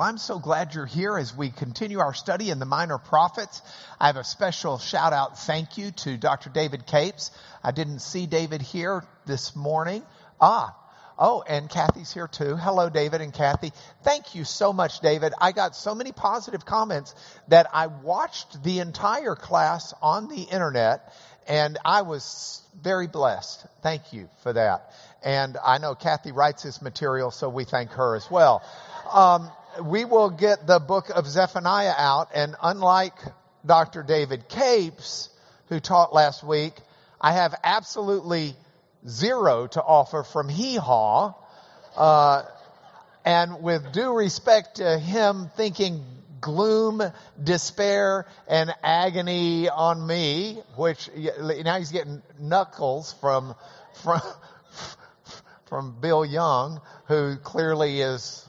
Well, I'm so glad you're here as we continue our study in the minor prophets. I have a special shout out thank you to Dr. David Capes. I didn't see David here this morning. Ah, Oh, and Kathy's here too. Hello, David and Kathy. Thank you so much, David. I got so many positive comments that I watched the entire class on the internet and I was very blessed. Thank you for that. And I know Kathy writes this material, so we thank her as well. Um, we will get the book of Zephaniah out, and unlike Dr. David Capes, who taught last week, I have absolutely zero to offer from Hee Haw. Uh, and with due respect to him thinking gloom, despair, and agony on me, which now he's getting knuckles from, from, from Bill Young, who clearly is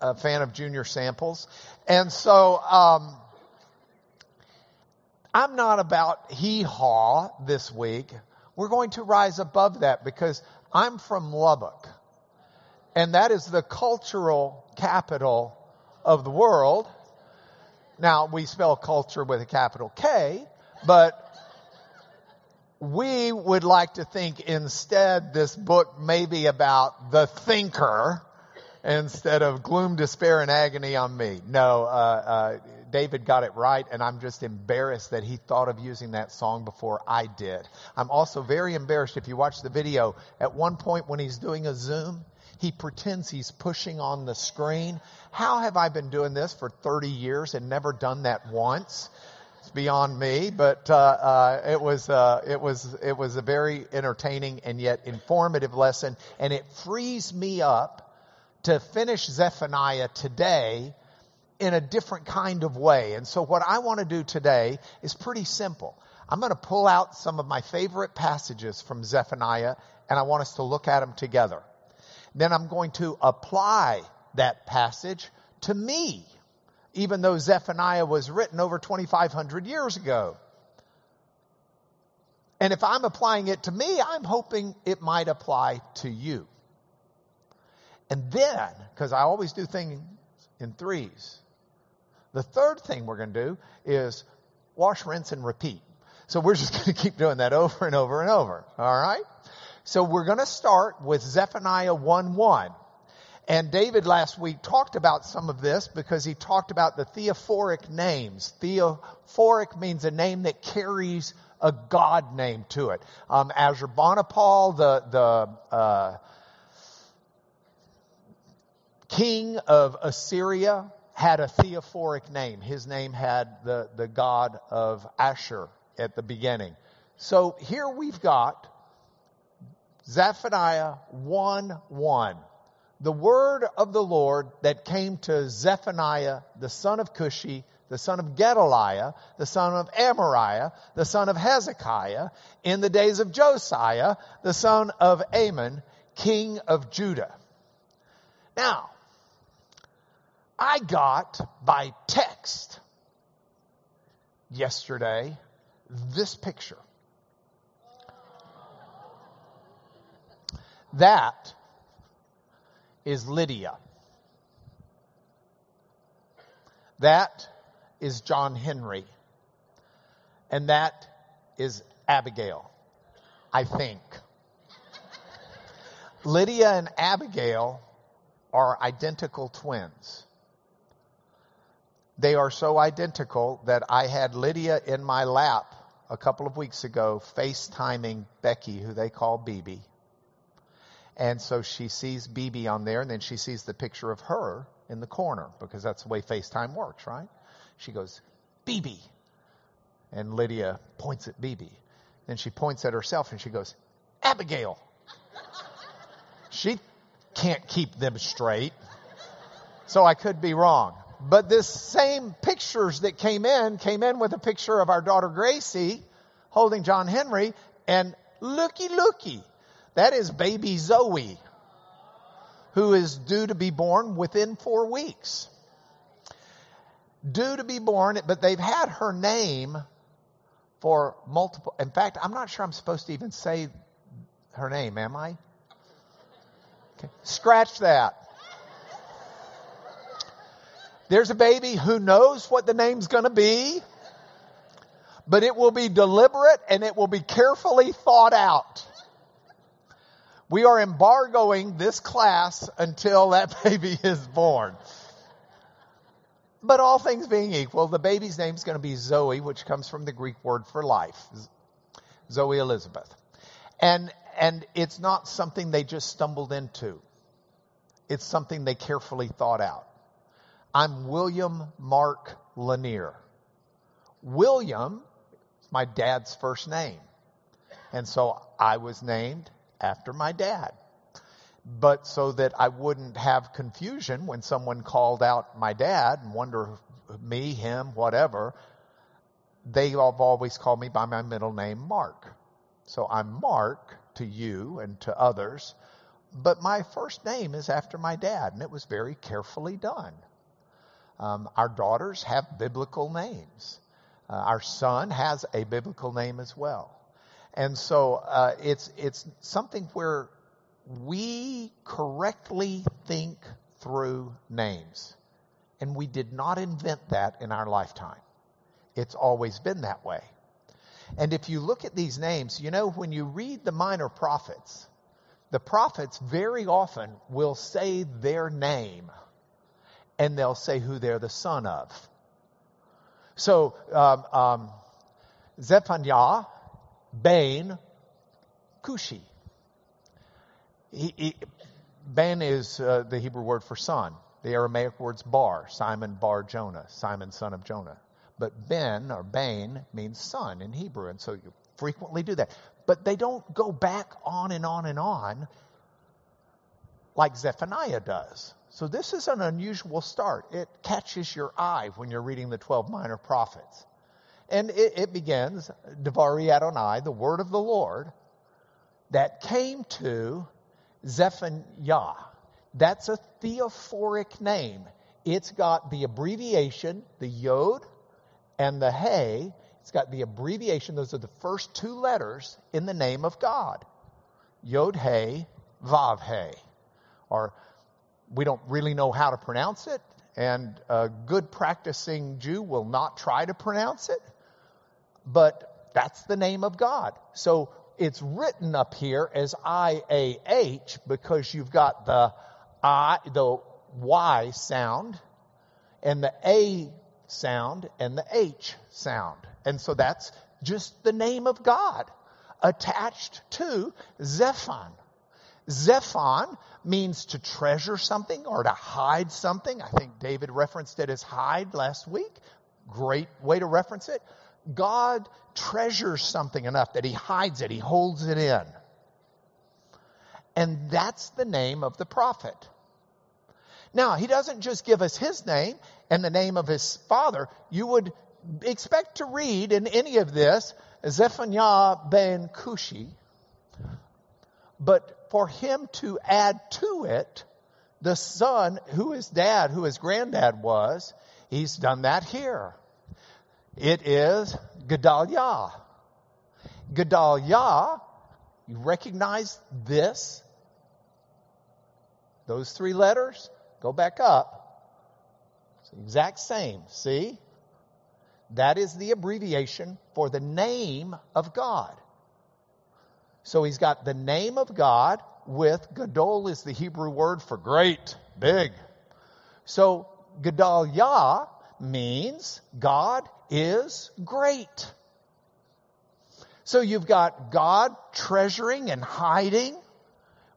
a fan of Junior Samples. And so, um, I'm not about hee haw this week. We're going to rise above that because I'm from Lubbock. And that is the cultural capital of the world. Now, we spell culture with a capital K, but we would like to think instead this book may be about the thinker instead of gloom, despair, and agony on me. No, uh, uh, David got it right, and I'm just embarrassed that he thought of using that song before I did. I'm also very embarrassed if you watch the video. At one point when he's doing a zoom, he pretends he's pushing on the screen. How have I been doing this for 30 years and never done that once? It's beyond me, but uh, uh, it was uh, it was it was a very entertaining and yet informative lesson, and it frees me up to finish Zephaniah today in a different kind of way. And so what I want to do today is pretty simple. I'm going to pull out some of my favorite passages from Zephaniah and I want us to look at them together. Then I'm going to apply that passage to me, even though Zephaniah was written over 2,500 years ago. And if I'm applying it to me, I'm hoping it might apply to you. And then, because I always do things in threes, the third thing we're going to do is wash, rinse, and repeat. So we're just going to keep doing that over and over and over. All right? So we're going to start with Zephaniah 1 1. And David last week talked about some of this because he talked about the theophoric names. Theophoric means a name that carries a God name to it. Um, the, the, uh, king of Assyria had a theophoric name. His name had the, the god of Asher at the beginning. So here we've got Zephaniah 1 1. The word of the Lord that came to Zephaniah, the son of Cushi, the son of Gedaliah, the son of Amariah, the son of Hezekiah, in the days of Josiah, the son of Amon, king of Judah. Now, I got by text yesterday this picture. That is Lydia. That is John Henry. And that is Abigail, I think. Lydia and Abigail are identical twins. They are so identical that I had Lydia in my lap a couple of weeks ago FaceTiming Becky, who they call BB. And so she sees BB on there, and then she sees the picture of her in the corner because that's the way FaceTime works, right? She goes, BB. And Lydia points at BB. Then she points at herself and she goes, Abigail. she can't keep them straight. So I could be wrong. But this same pictures that came in came in with a picture of our daughter Gracie holding John Henry and looky looky. That is baby Zoe who is due to be born within four weeks. Due to be born, but they've had her name for multiple. In fact, I'm not sure I'm supposed to even say her name, am I? Okay. Scratch that. There's a baby who knows what the name's going to be, but it will be deliberate and it will be carefully thought out. We are embargoing this class until that baby is born. But all things being equal, the baby's name is going to be Zoe, which comes from the Greek word for life. Zoe Elizabeth. And, and it's not something they just stumbled into. It's something they carefully thought out. I'm William Mark Lanier. William is my dad's first name. And so I was named after my dad. But so that I wouldn't have confusion when someone called out my dad and wonder me, him, whatever, they have always called me by my middle name, Mark. So I'm Mark to you and to others, but my first name is after my dad, and it was very carefully done. Um, our daughters have biblical names. Uh, our son has a biblical name as well. And so uh, it's it's something where we correctly think through names, and we did not invent that in our lifetime. It's always been that way. And if you look at these names, you know when you read the minor prophets, the prophets very often will say their name, and they'll say who they're the son of. So um, um, Zephaniah Bain Cushi. He, he, ben is uh, the Hebrew word for son. The Aramaic word's bar, Simon bar Jonah, Simon son of Jonah. But Ben or Bain means son in Hebrew, and so you frequently do that. But they don't go back on and on and on like Zephaniah does. So this is an unusual start. It catches your eye when you're reading the 12 minor prophets. And it, it begins, Devari Adonai, the word of the Lord, that came to Zephaniah. That's a theophoric name. It's got the abbreviation, the Yod and the Hey. It's got the abbreviation. Those are the first two letters in the name of God. Yod Hey, Vav Hey. Or we don't really know how to pronounce it, and a good practicing Jew will not try to pronounce it but that's the name of God. So it's written up here as I A H because you've got the I, the Y sound, and the A sound, and the H sound. And so that's just the name of God attached to Zephon. Zephon means to treasure something or to hide something. I think David referenced it as hide last week. Great way to reference it. God treasures something enough that he hides it, he holds it in. And that's the name of the prophet. Now, he doesn't just give us his name and the name of his father. You would expect to read in any of this Zephaniah ben Cushi, but for him to add to it the son who his dad, who his granddad was, he's done that here. It is Gedaliah. Gedaliah, you recognize this? Those three letters? Go back up. It's the exact same. See? That is the abbreviation for the name of God. So he's got the name of God with Gadol is the Hebrew word for great, big. So Gedaliah means God is great. So you've got God treasuring and hiding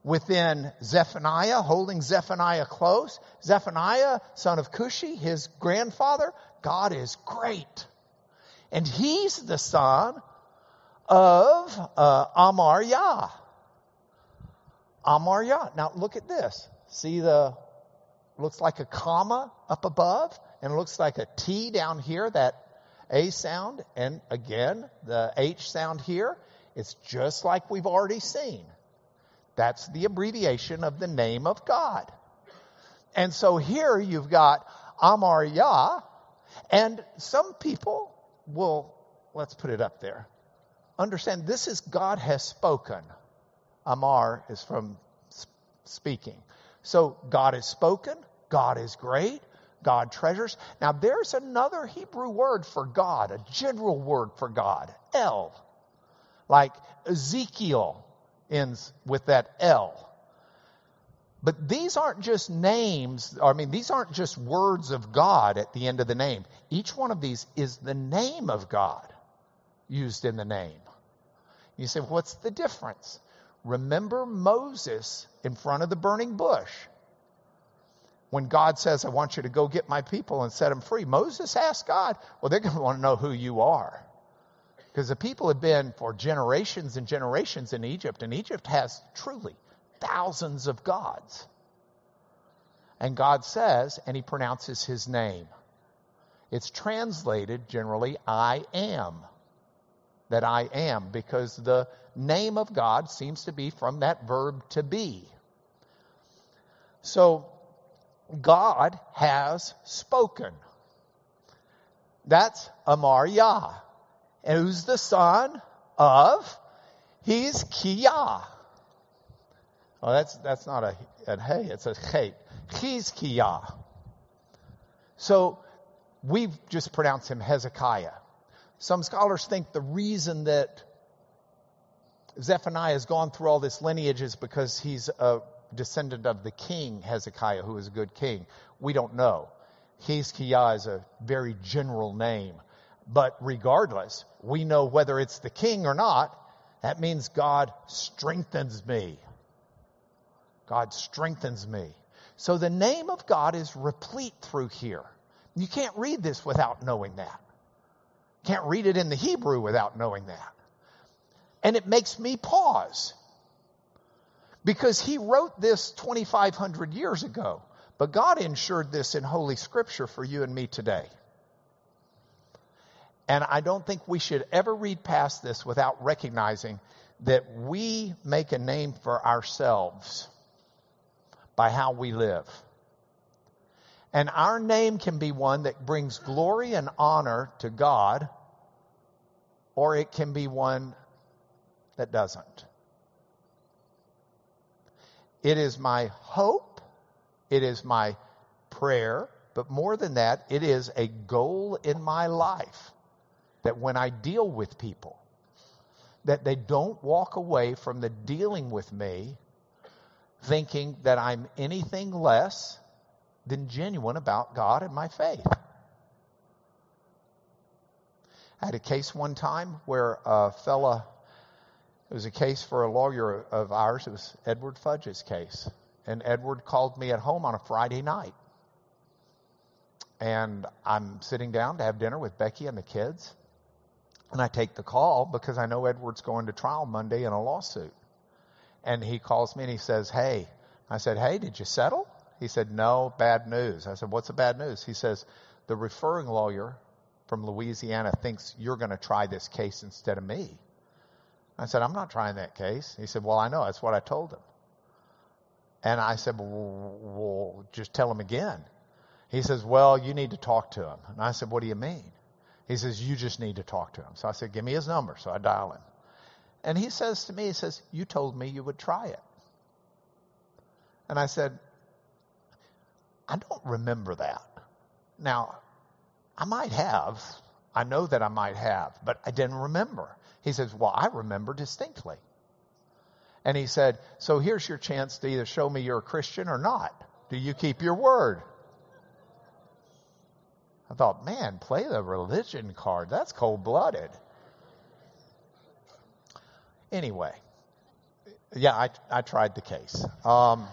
within Zephaniah, holding Zephaniah close. Zephaniah, son of Cushi, his grandfather, God is great. And he's the son of uh, Amariah. Amariah. Now look at this. See the, looks like a comma up above and looks like a T down here, that A sound, and again, the H sound here. It's just like we've already seen. That's the abbreviation of the name of God. And so here you've got Amar Yah, and some people will, let's put it up there, understand this is God has spoken. Amar is from speaking. So God has spoken, God is great, God treasures. Now there's another Hebrew word for God, a general word for God, El. Like Ezekiel ends with that El. But these aren't just names, I mean, these aren't just words of God at the end of the name. Each one of these is the name of God used in the name. You say, what's the difference? Remember Moses in front of the burning bush. When God says, I want you to go get my people and set them free, Moses asked God, well, they're going to want to know who you are. Because the people have been for generations and generations in Egypt, and Egypt has truly thousands of gods. And God says, and he pronounces his name. It's translated generally, I am. That I am, because the name of God seems to be from that verb to be. So, God has spoken. That's Amar Yah. And who's the son of? He's Kiyah. Oh, that's, that's not a, a hey, it's a chet. Chizkiah. So we've just pronounced him Hezekiah. Some scholars think the reason that Zephaniah has gone through all this lineage is because he's a descendant of the king Hezekiah, who was a good king. We don't know. Hezekiah is a very general name. But regardless, we know whether it's the king or not, that means God strengthens me. God strengthens me. So the name of God is replete through here. You can't read this without knowing that. Can't read it in the Hebrew without knowing that. And it makes me pause. Because he wrote this 2,500 years ago. But God ensured this in Holy Scripture for you and me today. And I don't think we should ever read past this without recognizing that we make a name for ourselves by how we live. And our name can be one that brings glory and honor to God, or it can be one that doesn't. It is my hope, it is my prayer, but more than that, it is a goal in my life that when I deal with people, that they don't walk away from the dealing with me thinking that I'm anything less than genuine about God and my faith. I had a case one time where a fella, it was a case for a lawyer of ours, it was Edward Fudge's case. And Edward called me at home on a Friday night. And I'm sitting down to have dinner with Becky and the kids. And I take the call because I know Edward's going to trial Monday in a lawsuit. And he calls me and he says, Hey, I said, Hey, did you settle? He said, No, bad news. I said, What's the bad news? He says, The referring lawyer from Louisiana thinks you're going to try this case instead of me. I said, I'm not trying that case. He said, Well, I know. That's what I told him. And I said, well, well, just tell him again. He says, Well, you need to talk to him. And I said, What do you mean? He says, You just need to talk to him. So I said, Give me his number. So I dial him. And he says to me, he says, You told me you would try it. And I said, I don't remember that. Now, I might have. I know that I might have, but I didn't remember. He says, Well, I remember distinctly. And he said, So here's your chance to either show me you're a Christian or not. Do you keep your word? I thought, man, play the religion card. That's cold blooded. Anyway, yeah, I, I tried the case. Um,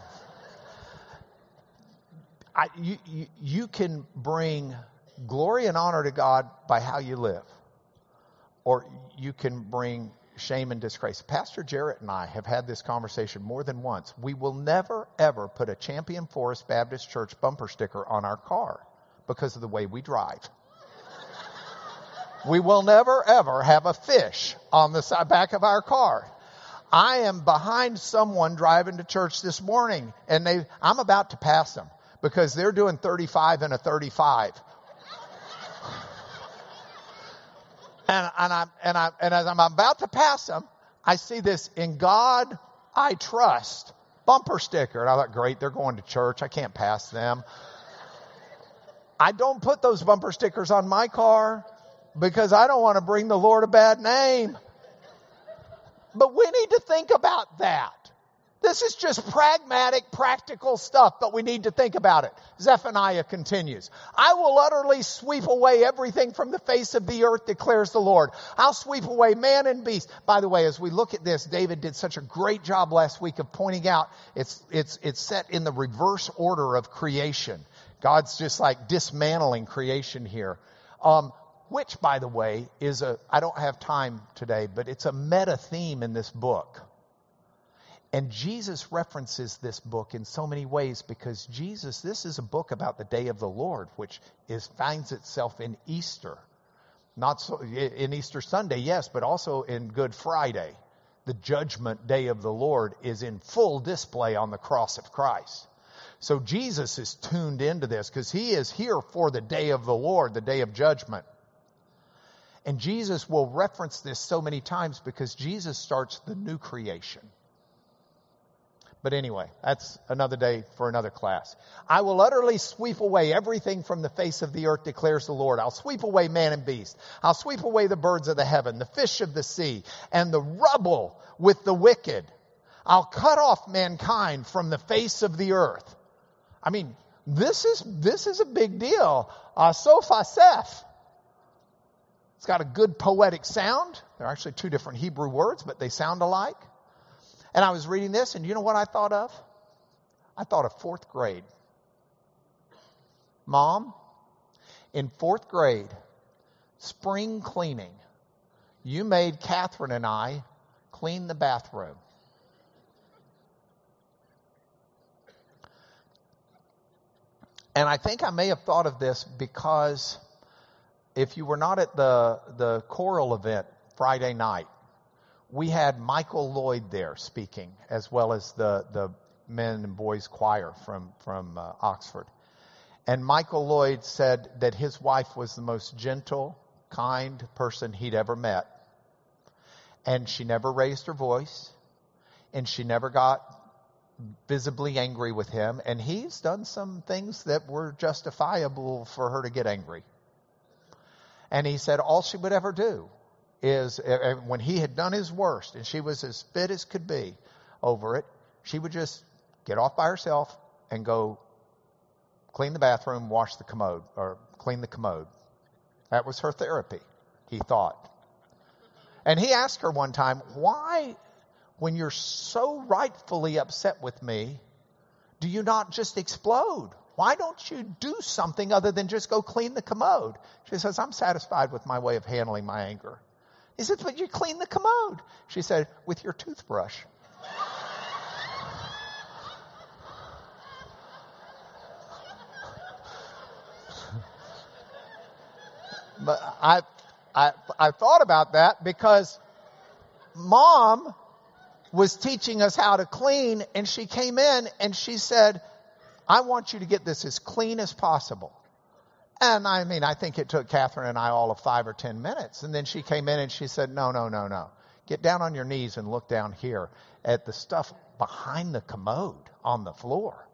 I, you, you, you can bring glory and honor to God by how you live, or you can bring shame and disgrace. Pastor Jarrett and I have had this conversation more than once. We will never, ever put a Champion Forest Baptist Church bumper sticker on our car because of the way we drive. we will never, ever have a fish on the side, back of our car. I am behind someone driving to church this morning and they, I'm about to pass them because they're doing 35 and a 35. and, and, I'm, and, I, and as I'm about to pass them, I see this in God I trust, bumper sticker. And I thought, great, they're going to church. I can't pass them. I don't put those bumper stickers on my car because I don't want to bring the Lord a bad name. But we need to think about that. This is just pragmatic, practical stuff, but we need to think about it. Zephaniah continues. I will utterly sweep away everything from the face of the earth, declares the Lord. I'll sweep away man and beast. By the way, as we look at this, David did such a great job last week of pointing out it's, it's, it's set in the reverse order of creation. God's just like dismantling creation here. Um, which, by the way, is a, I don't have time today, but it's a meta theme in this book. And Jesus references this book in so many ways because Jesus, this is a book about the day of the Lord, which is, finds itself in Easter. Not so, in Easter Sunday, yes, but also in Good Friday. The judgment day of the Lord is in full display on the cross of Christ. So Jesus is tuned into this because he is here for the day of the Lord, the day of judgment. And Jesus will reference this so many times because Jesus starts the new creation. But anyway, that's another day for another class. I will utterly sweep away everything from the face of the earth, declares the Lord. I'll sweep away man and beast. I'll sweep away the birds of the heaven, the fish of the sea, and the rubble with the wicked. I'll cut off mankind from the face of the earth. I mean, this is, this is a big deal. Uh, Sophaseph. It's got a good poetic sound. They're actually two different Hebrew words, but they sound alike. And I was reading this, and you know what I thought of? I thought of fourth grade. Mom, in fourth grade, spring cleaning, you made Catherine and I clean the bathroom. And I think I may have thought of this because if you were not at the, the choral event Friday night, we had Michael Lloyd there speaking, as well as the, the men and boys choir from, from uh, Oxford. And Michael Lloyd said that his wife was the most gentle, kind person he'd ever met. And she never raised her voice, and she never got visibly angry with him. And he's done some things that were justifiable for her to get angry. And he said all she would ever do is when he had done his worst and she was as fit as could be over it, she would just get off by herself and go clean the bathroom, wash the commode, or clean the commode. That was her therapy, he thought. And he asked her one time, Why, when you're so rightfully upset with me, do you not just explode? Why don't you do something other than just go clean the commode? She says, I'm satisfied with my way of handling my anger. He said, But you clean the commode. She said, With your toothbrush. but I, I, I thought about that because mom was teaching us how to clean and she came in and she said, I want you to get this as clean as possible. And I mean, I think it took Catherine and I all of five or ten minutes. And then she came in and she said, no, no, no, no. Get down on your knees and look down here at the stuff behind the commode on the floor.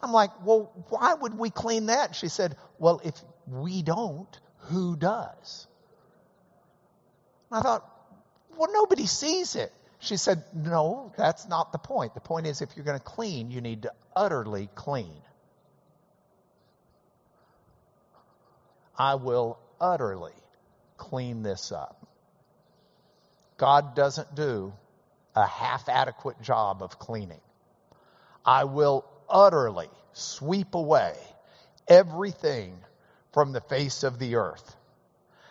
I'm like, well, why would we clean that? She said, well, if we don't, who does? I thought, well, nobody sees it. She said, no, that's not the point. The point is, if you're going to clean, you need to utterly clean. I will utterly clean this up. God doesn't do a half adequate job of cleaning. I will utterly sweep away everything from the face of the earth.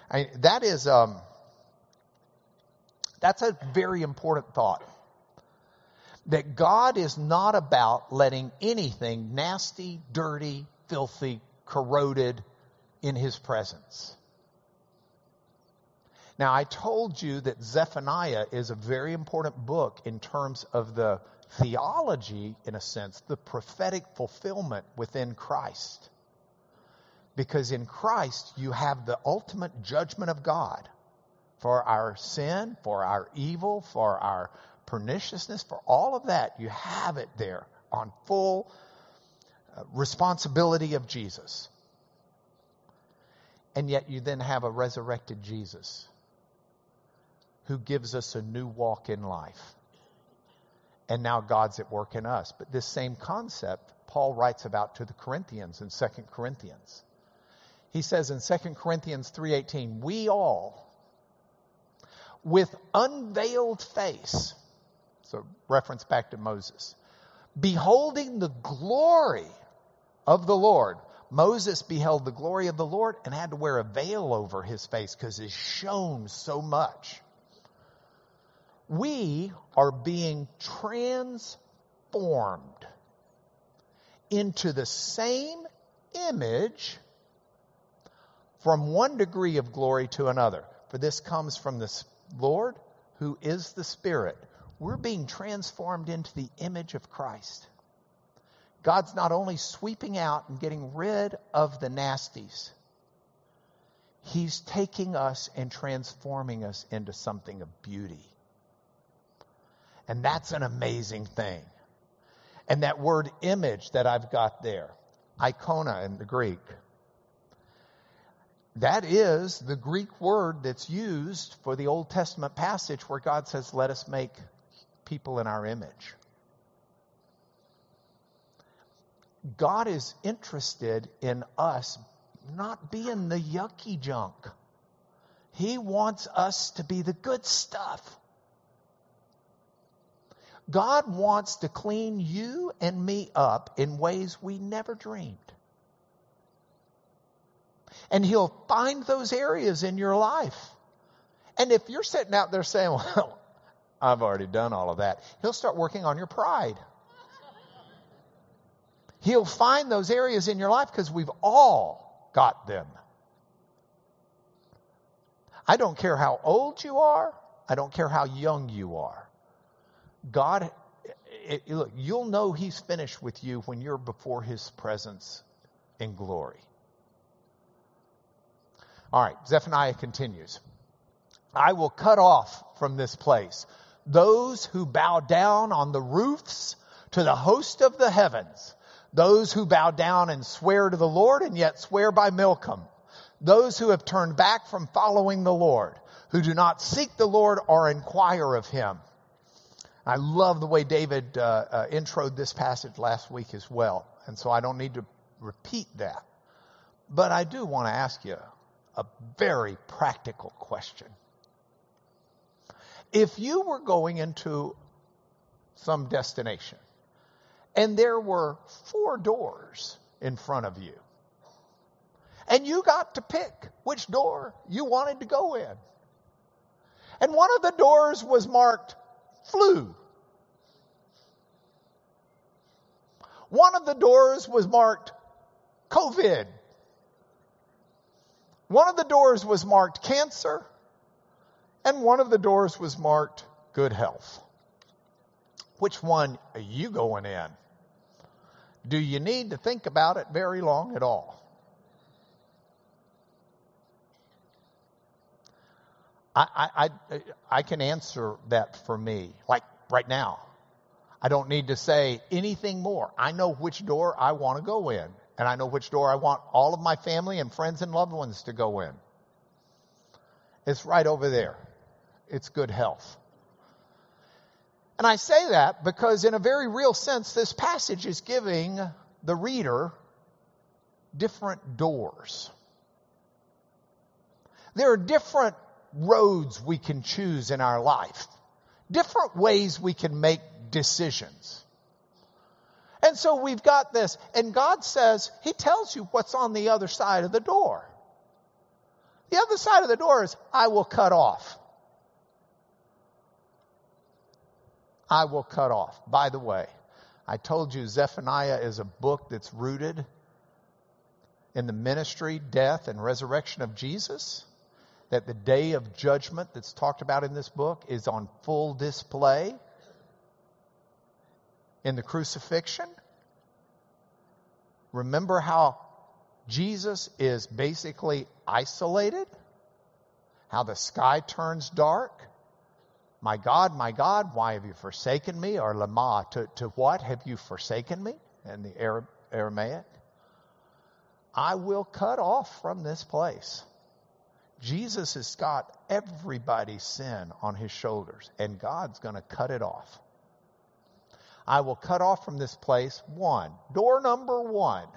I that is um, that's a very important thought. That God is not about letting anything nasty, dirty, filthy, corroded, in his presence. Now, I told you that Zephaniah is a very important book in terms of the theology, in a sense, the prophetic fulfillment within Christ. Because in Christ, you have the ultimate judgment of God for our sin, for our evil, for our perniciousness, for all of that. You have it there on full uh, responsibility of Jesus. And yet you then have a resurrected Jesus who gives us a new walk in life. And now God's at work in us. But this same concept, Paul writes about to the Corinthians in 2 Corinthians. He says in 2 Corinthians 3:18, "We all with unveiled face." So reference back to Moses. Beholding the glory of the Lord. Moses beheld the glory of the Lord and had to wear a veil over his face because it shone so much we are being transformed into the same image from one degree of glory to another. For this comes from the Lord who is the Spirit. We're being transformed into the image of Christ. God's not only sweeping out and getting rid of the nasties, He's taking us and transforming us into something of beauty. And that's an amazing thing. And that word image that I've got there, icona in the Greek, that is the Greek word that's used for the Old Testament passage where God says, Let us make people in our image. God is interested in us not being the yucky junk. He wants us to be the good stuff. God wants to clean you and me up in ways we never dreamed. And He'll find those areas in your life. And if you're sitting out there saying, well, I've already done all of that, He'll start working on your pride. He'll find those areas in your life because we've all got them. I don't care how old you are. I don't care how young you are. God, it, it, look, you'll know He's finished with you when you're before His presence in glory. All right, Zephaniah continues. I will cut off from this place those who bow down on the roofs to the host of the heavens, those who bow down and swear to the Lord and yet swear by Milcom, those who have turned back from following the Lord, who do not seek the Lord or inquire of him. I love the way David uh, uh, introed this passage last week as well. And so I don't need to repeat that. But I do want to ask you a very practical question. If you were going into some destination and there were four doors in front of you, and you got to pick which door you wanted to go in, and one of the doors was marked flu. One of the doors was marked COVID. One of the doors was marked cancer, and one of the doors was marked good health. Which one are you going in? Do you need to think about it very long at all? I, I, I can answer that for me, like right now. I don't need to say anything more. I know which door I want to go in, and I know which door I want all of my family and friends and loved ones to go in. It's right over there. It's good health. And I say that because, in a very real sense, this passage is giving the reader different doors. There are different roads we can choose in our life, different ways we can make decisions. And so we've got this, and God says, He tells you what's on the other side of the door. The other side of the door is, I will cut off. I will cut off. By the way, I told you Zephaniah is a book that's rooted in the ministry, death, and resurrection of Jesus that the day of judgment that's talked about in this book is on full display in the crucifixion. Remember how Jesus is basically isolated? How the sky turns dark? My God, my God, why have you forsaken me? Or Lama, to, to what have you forsaken me? In the Aramaic. I will cut off from this place. Jesus has got everybody's sin on his shoulders, and God's going to cut it off. I will cut off from this place one. Door number one.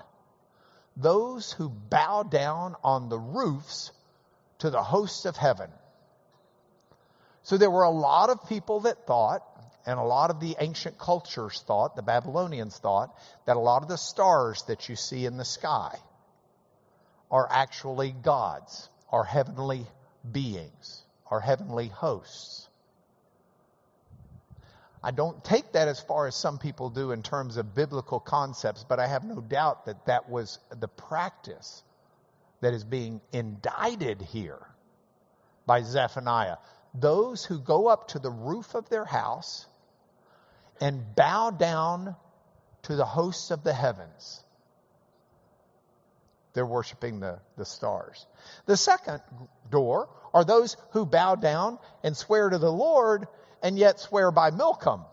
Those who bow down on the roofs to the hosts of heaven. So there were a lot of people that thought, and a lot of the ancient cultures thought, the Babylonians thought, that a lot of the stars that you see in the sky are actually gods, are heavenly beings, are heavenly hosts. I don't take that as far as some people do in terms of biblical concepts, but I have no doubt that that was the practice that is being indicted here by Zephaniah. Those who go up to the roof of their house and bow down to the hosts of the heavens. They're worshiping the, the stars. The second door are those who bow down and swear to the Lord and yet swear by Milcom.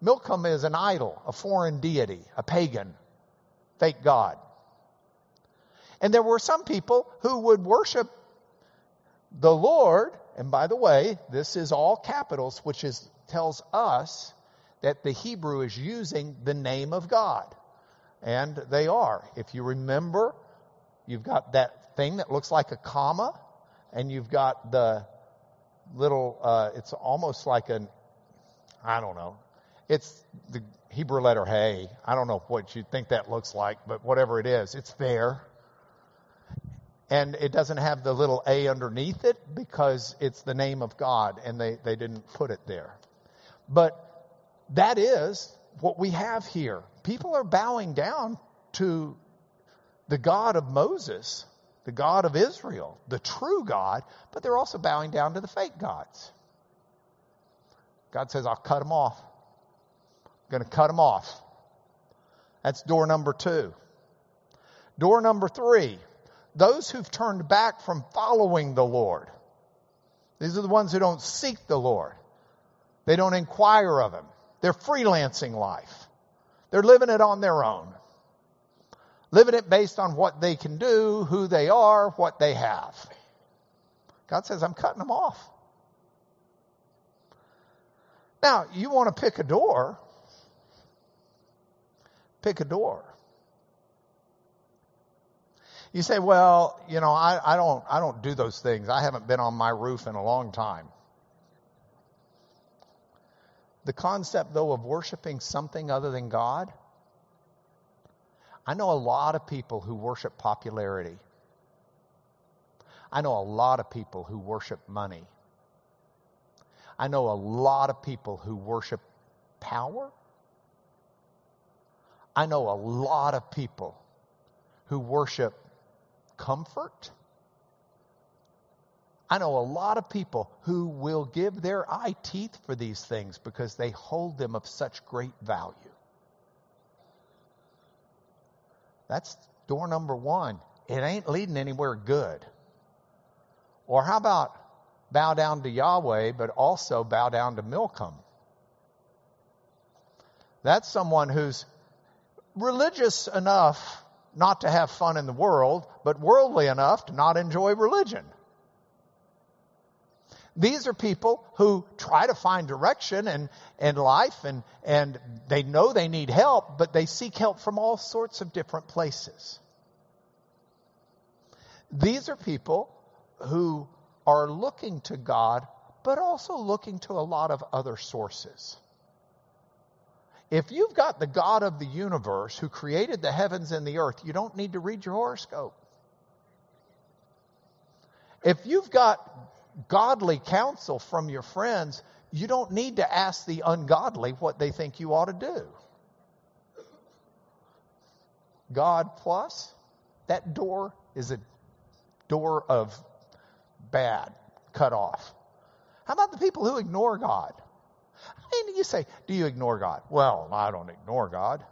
Milcom is an idol, a foreign deity, a pagan, fake god. And there were some people who would worship the Lord, and by the way, this is all capitals, which is, tells us that the Hebrew is using the name of God. And they are. If you remember, you've got that thing that looks like a comma, and you've got the little, uh, it's almost like an, I don't know. It's the Hebrew letter hey. I don't know what you think that looks like, but whatever it is, it's there. And it doesn't have the little A underneath it because it's the name of God and they, they didn't put it there. But that is what we have here. People are bowing down to the God of Moses the God of Israel, the true God, but they're also bowing down to the fake gods. God says, I'll cut them off. I'm going to cut them off. That's door number two. Door number three, those who've turned back from following the Lord. These are the ones who don't seek the Lord. They don't inquire of Him. They're freelancing life. They're living it on their own living it based on what they can do, who they are, what they have. God says, I'm cutting them off. Now, you want to pick a door, pick a door. You say, well, you know, I, I, don't, I don't do those things. I haven't been on my roof in a long time. The concept, though, of worshiping something other than God I know a lot of people who worship popularity. I know a lot of people who worship money. I know a lot of people who worship power. I know a lot of people who worship comfort. I know a lot of people who will give their eye teeth for these things because they hold them of such great value. That's door number one. It ain't leading anywhere good. Or how about bow down to Yahweh, but also bow down to Milcom? That's someone who's religious enough not to have fun in the world, but worldly enough to not enjoy religion. These are people who try to find direction and, and life and, and they know they need help, but they seek help from all sorts of different places. These are people who are looking to God, but also looking to a lot of other sources. If you've got the God of the universe who created the heavens and the earth, you don't need to read your horoscope. If you've got godly counsel from your friends, you don't need to ask the ungodly what they think you ought to do. God plus, that door is a door of bad, cut off. How about the people who ignore God? Mean, you say, do you ignore God? Well, I don't ignore God.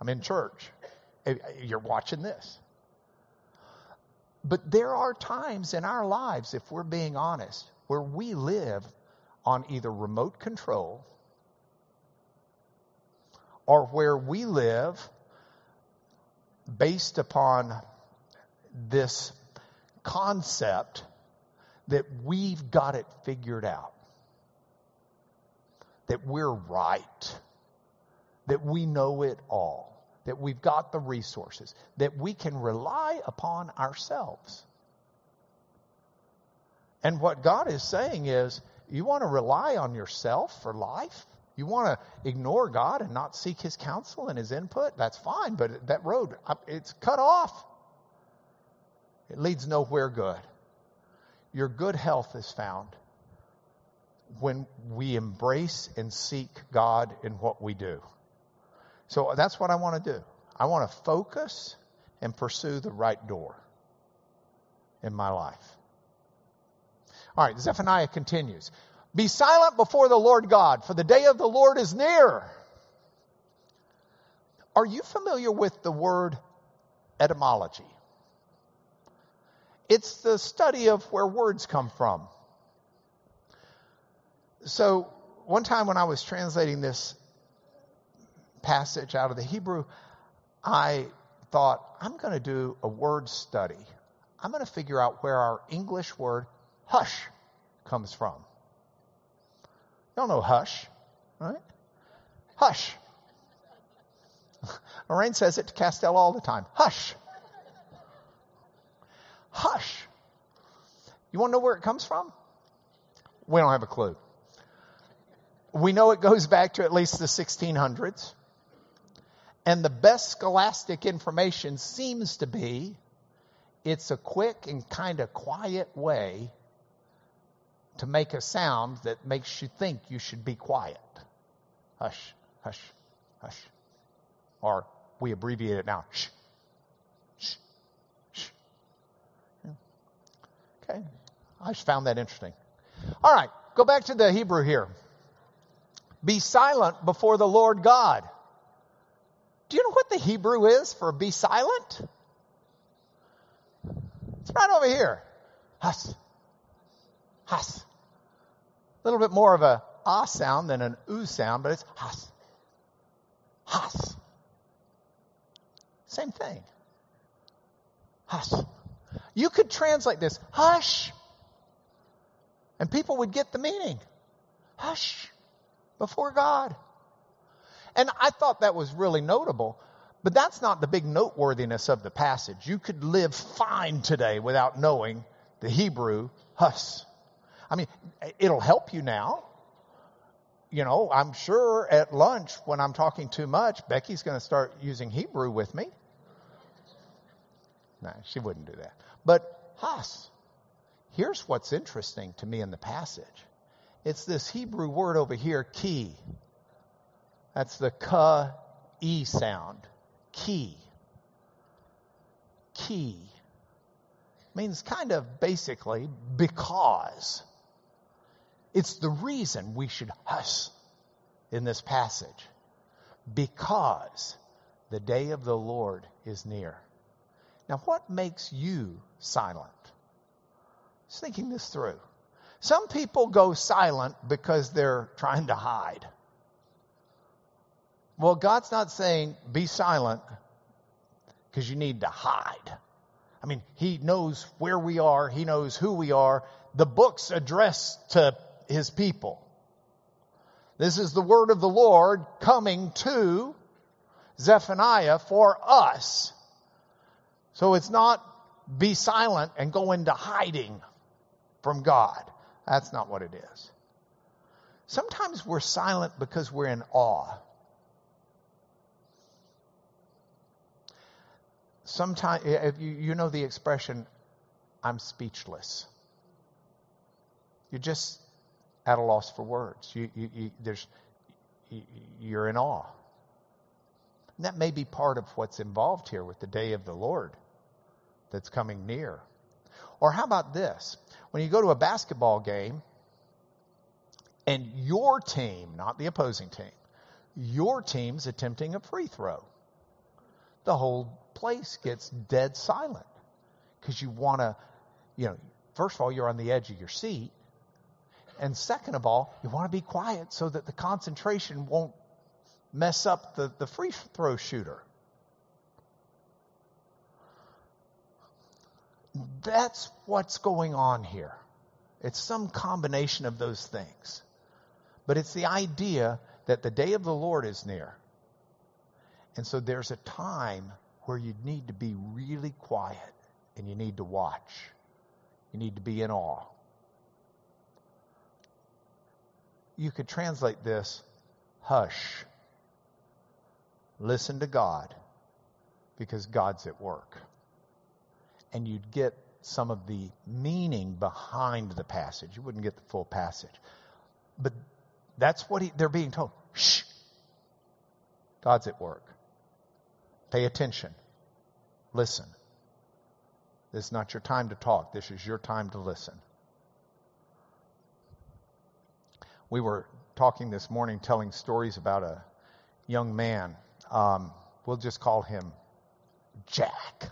I'm in church. You're watching this. But there are times in our lives, if we're being honest, where we live on either remote control or where we live based upon this concept that we've got it figured out, that we're right, that we know it all, that we've got the resources, that we can rely upon ourselves. And what God is saying is, you want to rely on yourself for life? You want to ignore God and not seek His counsel and His input? That's fine, but that road, it's cut off. It leads nowhere good. Your good health is found when we embrace and seek God in what we do. So that's what I want to do. I want to focus and pursue the right door in my life. All right, Zephaniah continues. Be silent before the Lord God, for the day of the Lord is near. Are you familiar with the word etymology? It's the study of where words come from. So, one time when I was translating this passage out of the Hebrew, I thought, I'm going to do a word study. I'm going to figure out where our English word hush comes from. Y'all know hush, right? Hush. Lorraine says it to Castell all the time. Hush. Hush. You want to know where it comes from? We don't have a clue. We know it goes back to at least the 1600s. And the best scholastic information seems to be it's a quick and kind of quiet way to make a sound that makes you think you should be quiet. Hush, hush, hush. Or we abbreviate it now. Shh, shh, shh. Okay. I just found that interesting. All right. Go back to the Hebrew here. Be silent before the Lord God. Do you know what the Hebrew is for be silent? It's right over here. Hush. Has. A little bit more of a ah sound than an oo sound, but it's has. Has. Same thing. Hush. You could translate this, hush. And people would get the meaning. Hush before God. And I thought that was really notable, but that's not the big noteworthiness of the passage. You could live fine today without knowing the Hebrew hush. I mean, it'll help you now. You know, I'm sure at lunch when I'm talking too much, Becky's going to start using Hebrew with me. No, she wouldn't do that. But has. Here's what's interesting to me in the passage. It's this Hebrew word over here, key. That's the ka e sound. Key. Key means kind of basically because. It's the reason we should hush in this passage. Because the day of the Lord is near. Now, what makes you silent? Just thinking this through. Some people go silent because they're trying to hide. Well, God's not saying be silent because you need to hide. I mean, He knows where we are, He knows who we are. The book's addressed to his people. This is the word of the Lord coming to Zephaniah for us. So it's not be silent and go into hiding from God. That's not what it is. Sometimes we're silent because we're in awe. Sometimes, you, know the expression, I'm speechless. You're just at a loss for words. You, you, you, there's, you're in awe. And that may be part of what's involved here with the day of the Lord that's coming near. Or how about this? When you go to a basketball game and your team, not the opposing team, your team's attempting a free throw, the whole place gets dead silent because you want to, you know, first of all, you're on the edge of your seat and second of all, you want to be quiet so that the concentration won't mess up the, the free throw shooter. That's what's going on here. It's some combination of those things. But it's the idea that the day of the Lord is near. And so there's a time where you need to be really quiet and you need to watch. You need to be in awe. You could translate this hush. Listen to God because God's at work. And you'd get some of the meaning behind the passage. You wouldn't get the full passage. But that's what he, they're being told. Shh. God's at work. Pay attention. Listen. This is not your time to talk. This is your time to listen. We were talking this morning, telling stories about a young man. Um, we'll just call him Jack,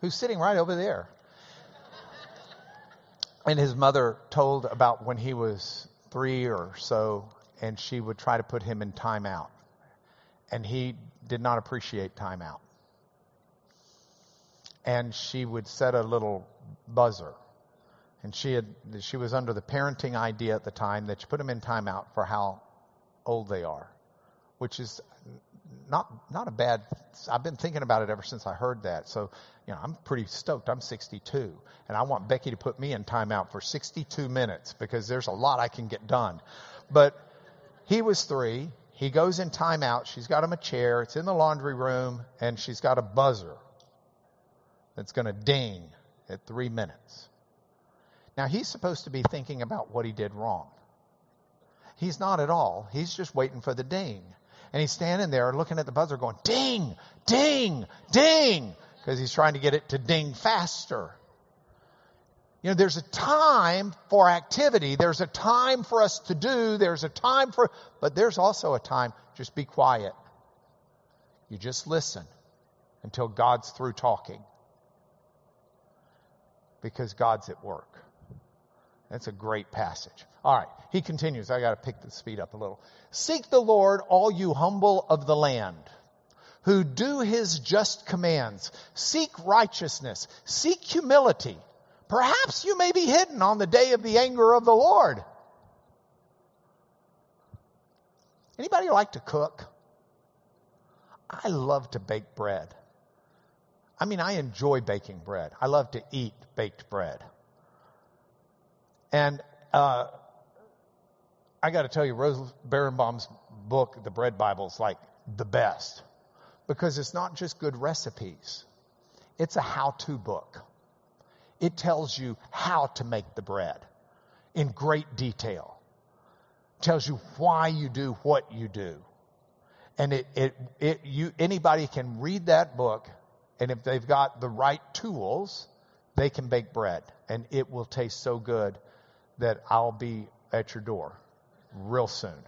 who's sitting right over there. and his mother told about when he was three or so, and she would try to put him in timeout. And he did not appreciate timeout. And she would set a little buzzer. And she had she was under the parenting idea at the time that you put them in timeout for how old they are, which is not not a bad. I've been thinking about it ever since I heard that. So you know, I'm pretty stoked. I'm 62, and I want Becky to put me in timeout for 62 minutes because there's a lot I can get done. But he was three. He goes in timeout. She's got him a chair. It's in the laundry room, and she's got a buzzer that's going to ding at three minutes. Now, he's supposed to be thinking about what he did wrong. He's not at all. He's just waiting for the ding. And he's standing there looking at the buzzer going, ding, ding, ding, because he's trying to get it to ding faster. You know, there's a time for activity. There's a time for us to do. There's a time for, but there's also a time, just be quiet. You just listen until God's through talking. Because God's at work. That's a great passage. All right. He continues. I got to pick the speed up a little. Seek the Lord, all you humble of the land, who do his just commands. Seek righteousness. Seek humility. Perhaps you may be hidden on the day of the anger of the Lord. Anybody like to cook? I love to bake bread. I mean, I enjoy baking bread. I love to eat baked bread. And uh, I got to tell you, Rose Beranbaum's book, The Bread Bible, is like the best because it's not just good recipes, it's a how to book. It tells you how to make the bread in great detail. It tells you why you do what you do. And it, it, it, you, anybody can read that book, and if they've got the right tools, they can bake bread, and it will taste so good that I'll be at your door real soon.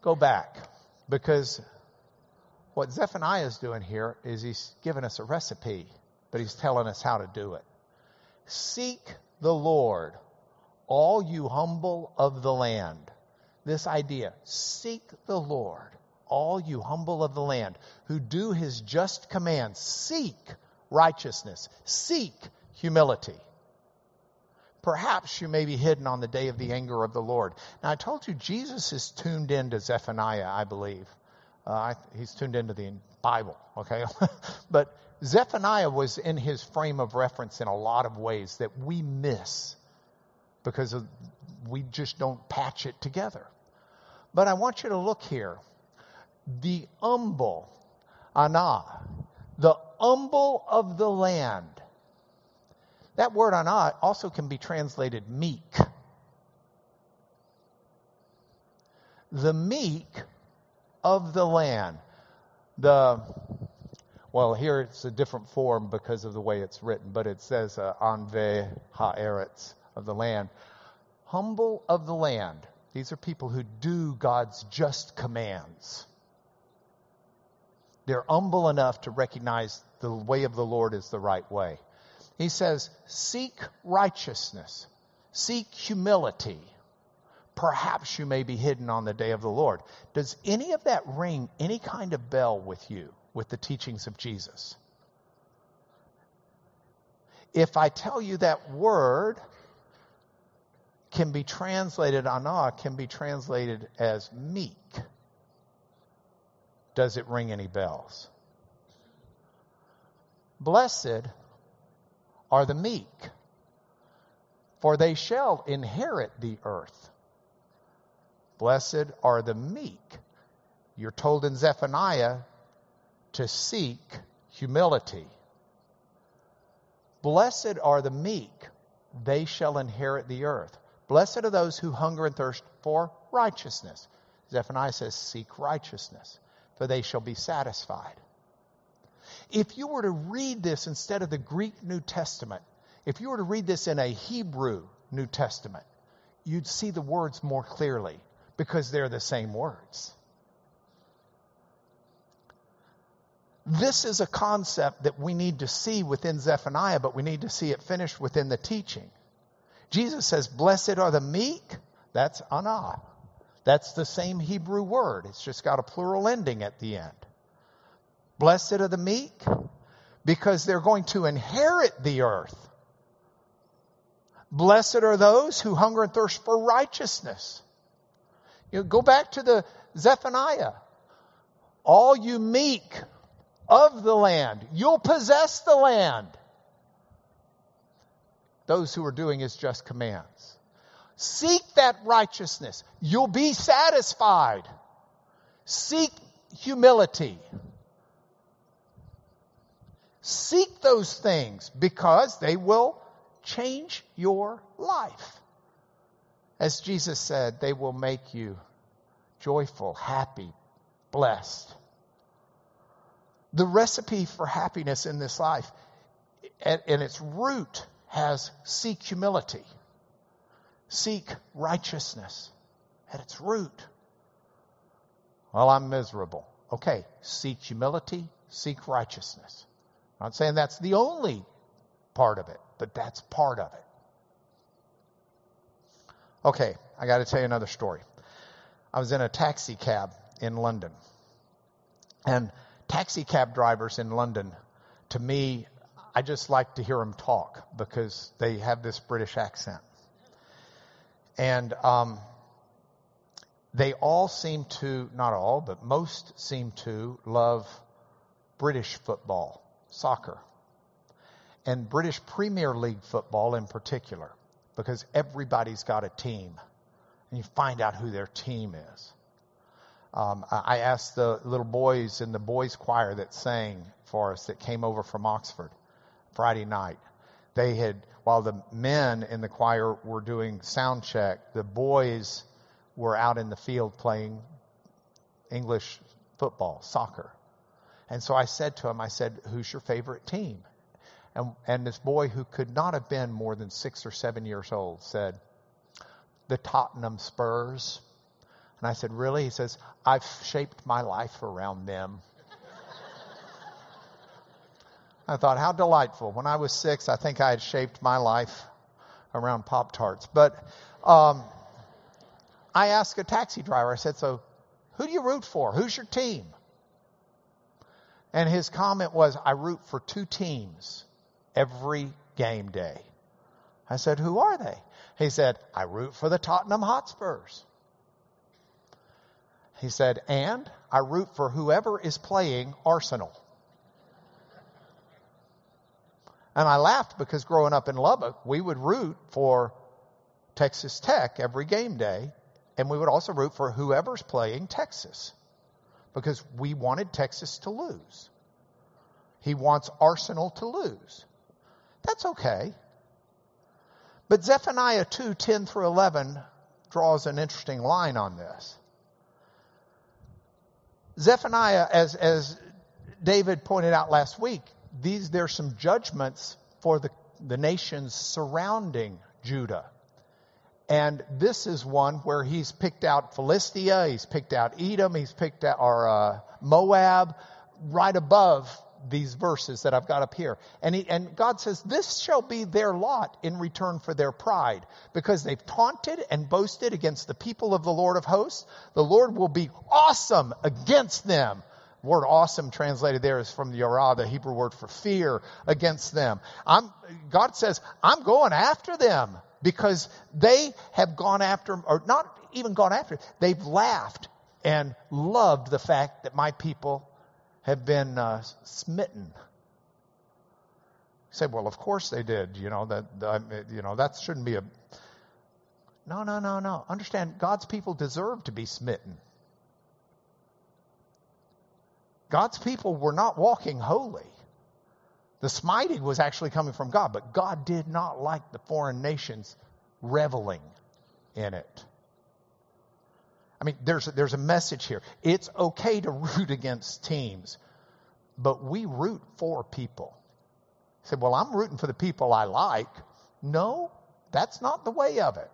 Go back because what Zephaniah is doing here is he's giving us a recipe, but he's telling us how to do it. Seek the Lord, all you humble of the land. This idea, seek the Lord, all you humble of the land, who do his just commands. Seek righteousness, seek humility. Perhaps you may be hidden on the day of the anger of the Lord. Now, I told you Jesus is tuned into Zephaniah, I believe. Uh, he's tuned into the Bible, okay? but Zephaniah was in his frame of reference in a lot of ways that we miss because of, we just don't patch it together. But I want you to look here. The humble, Anah, the humble of the land. That word Anah also can be translated meek. The meek of the land. The well, here it's a different form because of the way it's written, but it says uh, Anve Haaretz of the land. Humble of the land. These are people who do God's just commands. They're humble enough to recognize the way of the Lord is the right way. He says, Seek righteousness, seek humility. Perhaps you may be hidden on the day of the Lord. Does any of that ring any kind of bell with you? with the teachings of Jesus. if I tell you that word can be translated, ana, can be translated as meek, does it ring any bells? Blessed are the meek, for they shall inherit the earth. Blessed are the meek. You're told in Zephaniah to seek humility. Blessed are the meek, they shall inherit the earth. Blessed are those who hunger and thirst for righteousness. Zephaniah says, Seek righteousness, for they shall be satisfied. If you were to read this instead of the Greek New Testament, if you were to read this in a Hebrew New Testament, you'd see the words more clearly because they're the same words. This is a concept that we need to see within Zephaniah, but we need to see it finished within the teaching. Jesus says, Blessed are the meek. That's anah. That's the same Hebrew word. It's just got a plural ending at the end. Blessed are the meek because they're going to inherit the earth. Blessed are those who hunger and thirst for righteousness. You know, go back to the Zephaniah. All you meek of the land. You'll possess the land. Those who are doing his just commands. Seek that righteousness. You'll be satisfied. Seek humility. Seek those things because they will change your life. As Jesus said, they will make you joyful, happy, blessed the recipe for happiness in this life, at, at its root, has seek humility, seek righteousness at its root. Well, I'm miserable. Okay, seek humility, seek righteousness. I'm not saying that's the only part of it, but that's part of it. Okay, I got to tell you another story. I was in a taxi cab in London, and taxi cab drivers in London, to me, I just like to hear them talk because they have this British accent. And um, they all seem to, not all, but most seem to love British football, soccer, and British Premier League football in particular, because everybody's got a team. And you find out who their team is. Um, I asked the little boys in the boys' choir that sang for us that came over from Oxford Friday night. They had, while the men in the choir were doing sound check, the boys were out in the field playing English football, soccer. And so I said to him, I said, Who's your favorite team? And, and this boy, who could not have been more than six or seven years old, said, The Tottenham Spurs. And I said, Really? He says, I've shaped my life around them. I thought, how delightful. When I was six, I think I had shaped my life around Pop Tarts. But um, I asked a taxi driver, I said, So who do you root for? Who's your team? And his comment was, I root for two teams every game day. I said, Who are they? He said, I root for the Tottenham Hotspurs. He said, and I root for whoever is playing Arsenal. And I laughed because growing up in Lubbock, we would root for Texas Tech every game day, and we would also root for whoever's playing Texas because we wanted Texas to lose. He wants Arsenal to lose. That's okay. But Zephaniah 2 10 through 11 draws an interesting line on this. Zephaniah, as, as David pointed out last week, these, there's some judgments for the, the nations surrounding Judah. And this is one where he's picked out Philistia, he's picked out Edom, he's picked out or, uh, Moab, right above these verses that I've got up here. And, he, and God says, This shall be their lot in return for their pride, because they've taunted and boasted against the people of the Lord of hosts. The Lord will be awesome against them. word awesome translated there is from the yara, the Hebrew word for fear against them. I'm, God says, I'm going after them because they have gone after, or not even gone after, they've laughed and loved the fact that my people have been uh, smitten. You say, well, of course they did. You know that. you know that shouldn't be a. No, no, no, no. Understand, God's people deserve to be smitten. God's people were not walking holy. The smiting was actually coming from God, but God did not like the foreign nations reveling in it. I mean, there's, there's a message here. It's okay to root against teams, but we root for people. You say, well, I'm rooting for the people I like. No, that's not the way of it.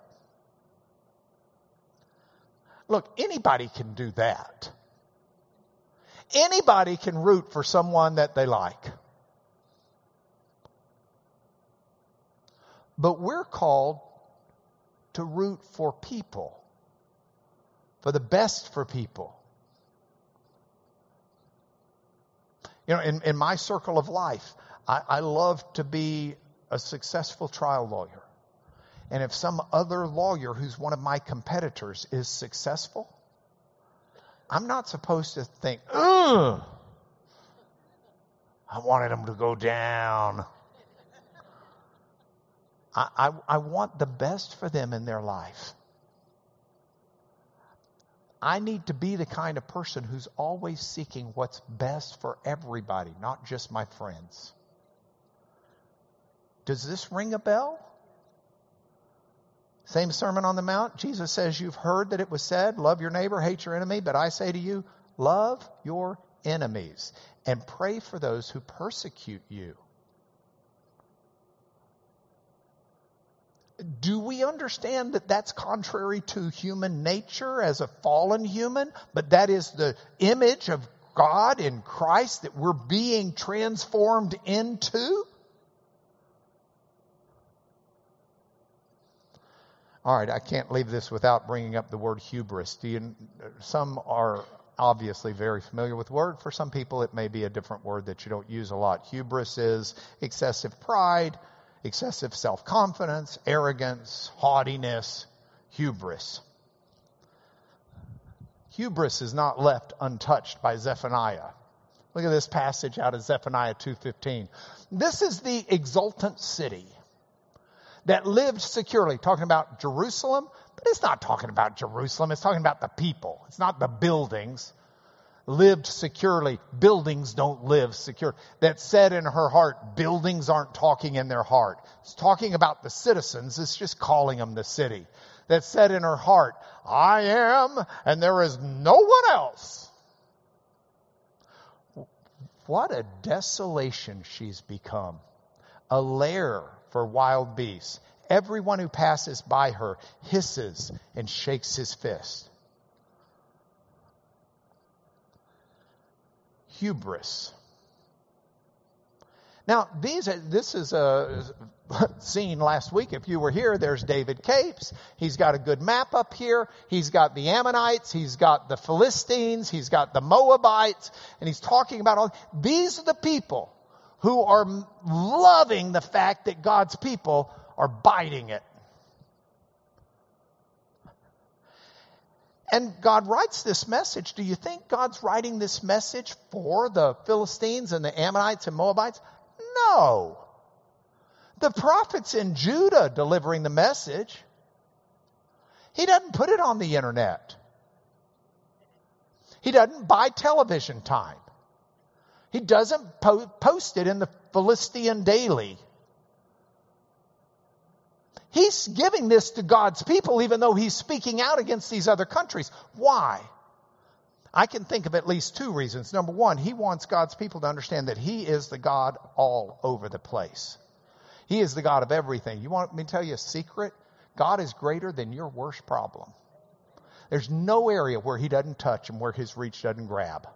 Look, anybody can do that. Anybody can root for someone that they like. But we're called to root for people, for the best for people. You know, in, in my circle of life, I, I love to be a successful trial lawyer. And if some other lawyer who's one of my competitors is successful, I'm not supposed to think, ugh, I wanted him to go down. I, I, want the best for them in their life. I need to be the kind of person who's always seeking what's best for everybody, not just my friends. Does this ring a bell? Same Sermon on the Mount. Jesus says, You've heard that it was said, Love your neighbor, hate your enemy. But I say to you, Love your enemies and pray for those who persecute you. Do we understand that that's contrary to human nature as a fallen human? But that is the image of God in Christ that we're being transformed into? All right, I can't leave this without bringing up the word hubris. Do you, some are obviously very familiar with word. For some people, it may be a different word that you don't use a lot. Hubris is excessive pride, excessive self confidence, arrogance, haughtiness, hubris. Hubris is not left untouched by Zephaniah. Look at this passage out of Zephaniah 2:15. This is the exultant city that lived securely, talking about Jerusalem, but it's not talking about Jerusalem, it's talking about the people. It's not the buildings. Lived securely. Buildings don't live secure. That said in her heart, buildings aren't talking in their heart. It's talking about the citizens, it's just calling them the city. That said in her heart, I am, and there is no one else. What a desolation she's become. A lair for wild beasts. Everyone who passes by her hisses and shakes his fist. Hubris. Now, these, this is a scene last week. If you were here, there's David Capes. He's got a good map up here. He's got the Ammonites. He's got the Philistines. He's got the Moabites. And he's talking about all, these are the people who are loving the fact that God's people are biting it. And God writes this message. Do you think God's writing this message for the Philistines and the Ammonites and Moabites? No. The prophets in Judah delivering the message. He doesn't put it on the internet. He doesn't buy television time. He doesn't po- post it in the Philistine Daily. He's giving this to God's people even though he's speaking out against these other countries. Why? I can think of at least two reasons. Number one, he wants God's people to understand that he is the God all over the place. He is the God of everything. You want me to tell you a secret? God is greater than your worst problem. There's no area where he doesn't touch and where his reach doesn't grab.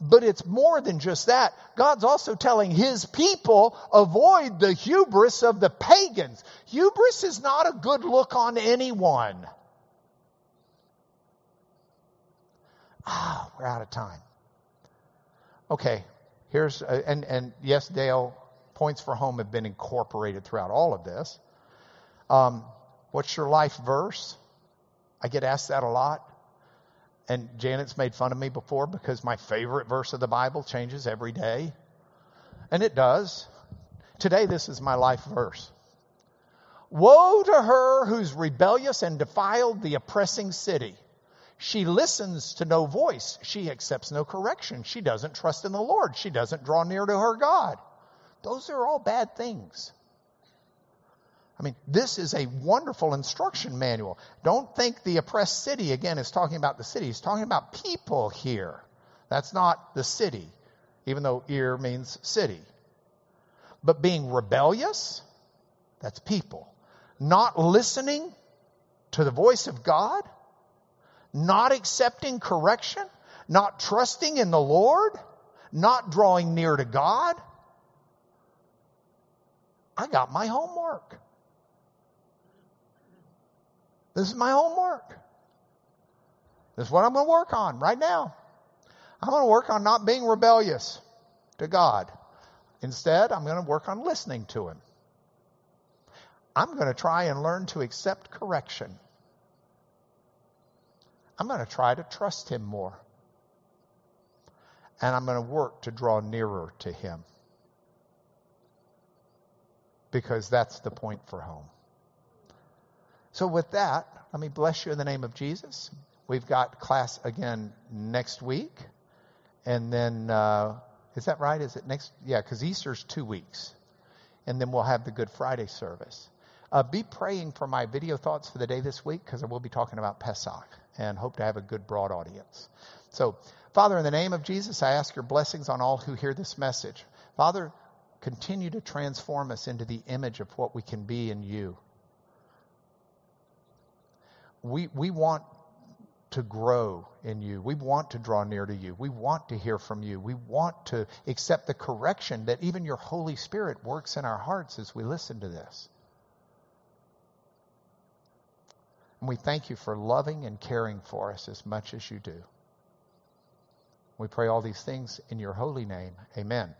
But it's more than just that. God's also telling his people avoid the hubris of the pagans. Hubris is not a good look on anyone. Ah, we're out of time. Okay, here's, uh, and, and yes, Dale, points for home have been incorporated throughout all of this. Um, what's your life verse? I get asked that a lot. And Janet's made fun of me before because my favorite verse of the Bible changes every day. And it does. Today, this is my life verse. Woe to her who's rebellious and defiled the oppressing city. She listens to no voice. She accepts no correction. She doesn't trust in the Lord. She doesn't draw near to her God. Those are all bad things. I mean, this is a wonderful instruction manual. Don't think the oppressed city, again, is talking about the city. He's talking about people here. That's not the city, even though ir means city. But being rebellious, that's people. Not listening to the voice of God, not accepting correction, not trusting in the Lord, not drawing near to God. I got my homework. This is my homework. This is what I'm going to work on right now. I'm going to work on not being rebellious to God. Instead, I'm going to work on listening to Him. I'm going to try and learn to accept correction. I'm going to try to trust Him more. And I'm going to work to draw nearer to Him. Because that's the point for home. So, with that, let me bless you in the name of Jesus. We've got class again next week. And then, uh, is that right? Is it next? Yeah, because Easter's two weeks. And then we'll have the Good Friday service. Uh, be praying for my video thoughts for the day this week because I will be talking about Pesach and hope to have a good broad audience. So, Father, in the name of Jesus, I ask your blessings on all who hear this message. Father, continue to transform us into the image of what we can be in you we, we want to grow in you. We want to draw near to you. We want to hear from you. We want to accept the correction that even your Holy Spirit works in our hearts as we listen to this. And we thank you for loving and caring for us as much as you do. We pray all these things in your holy name. Amen.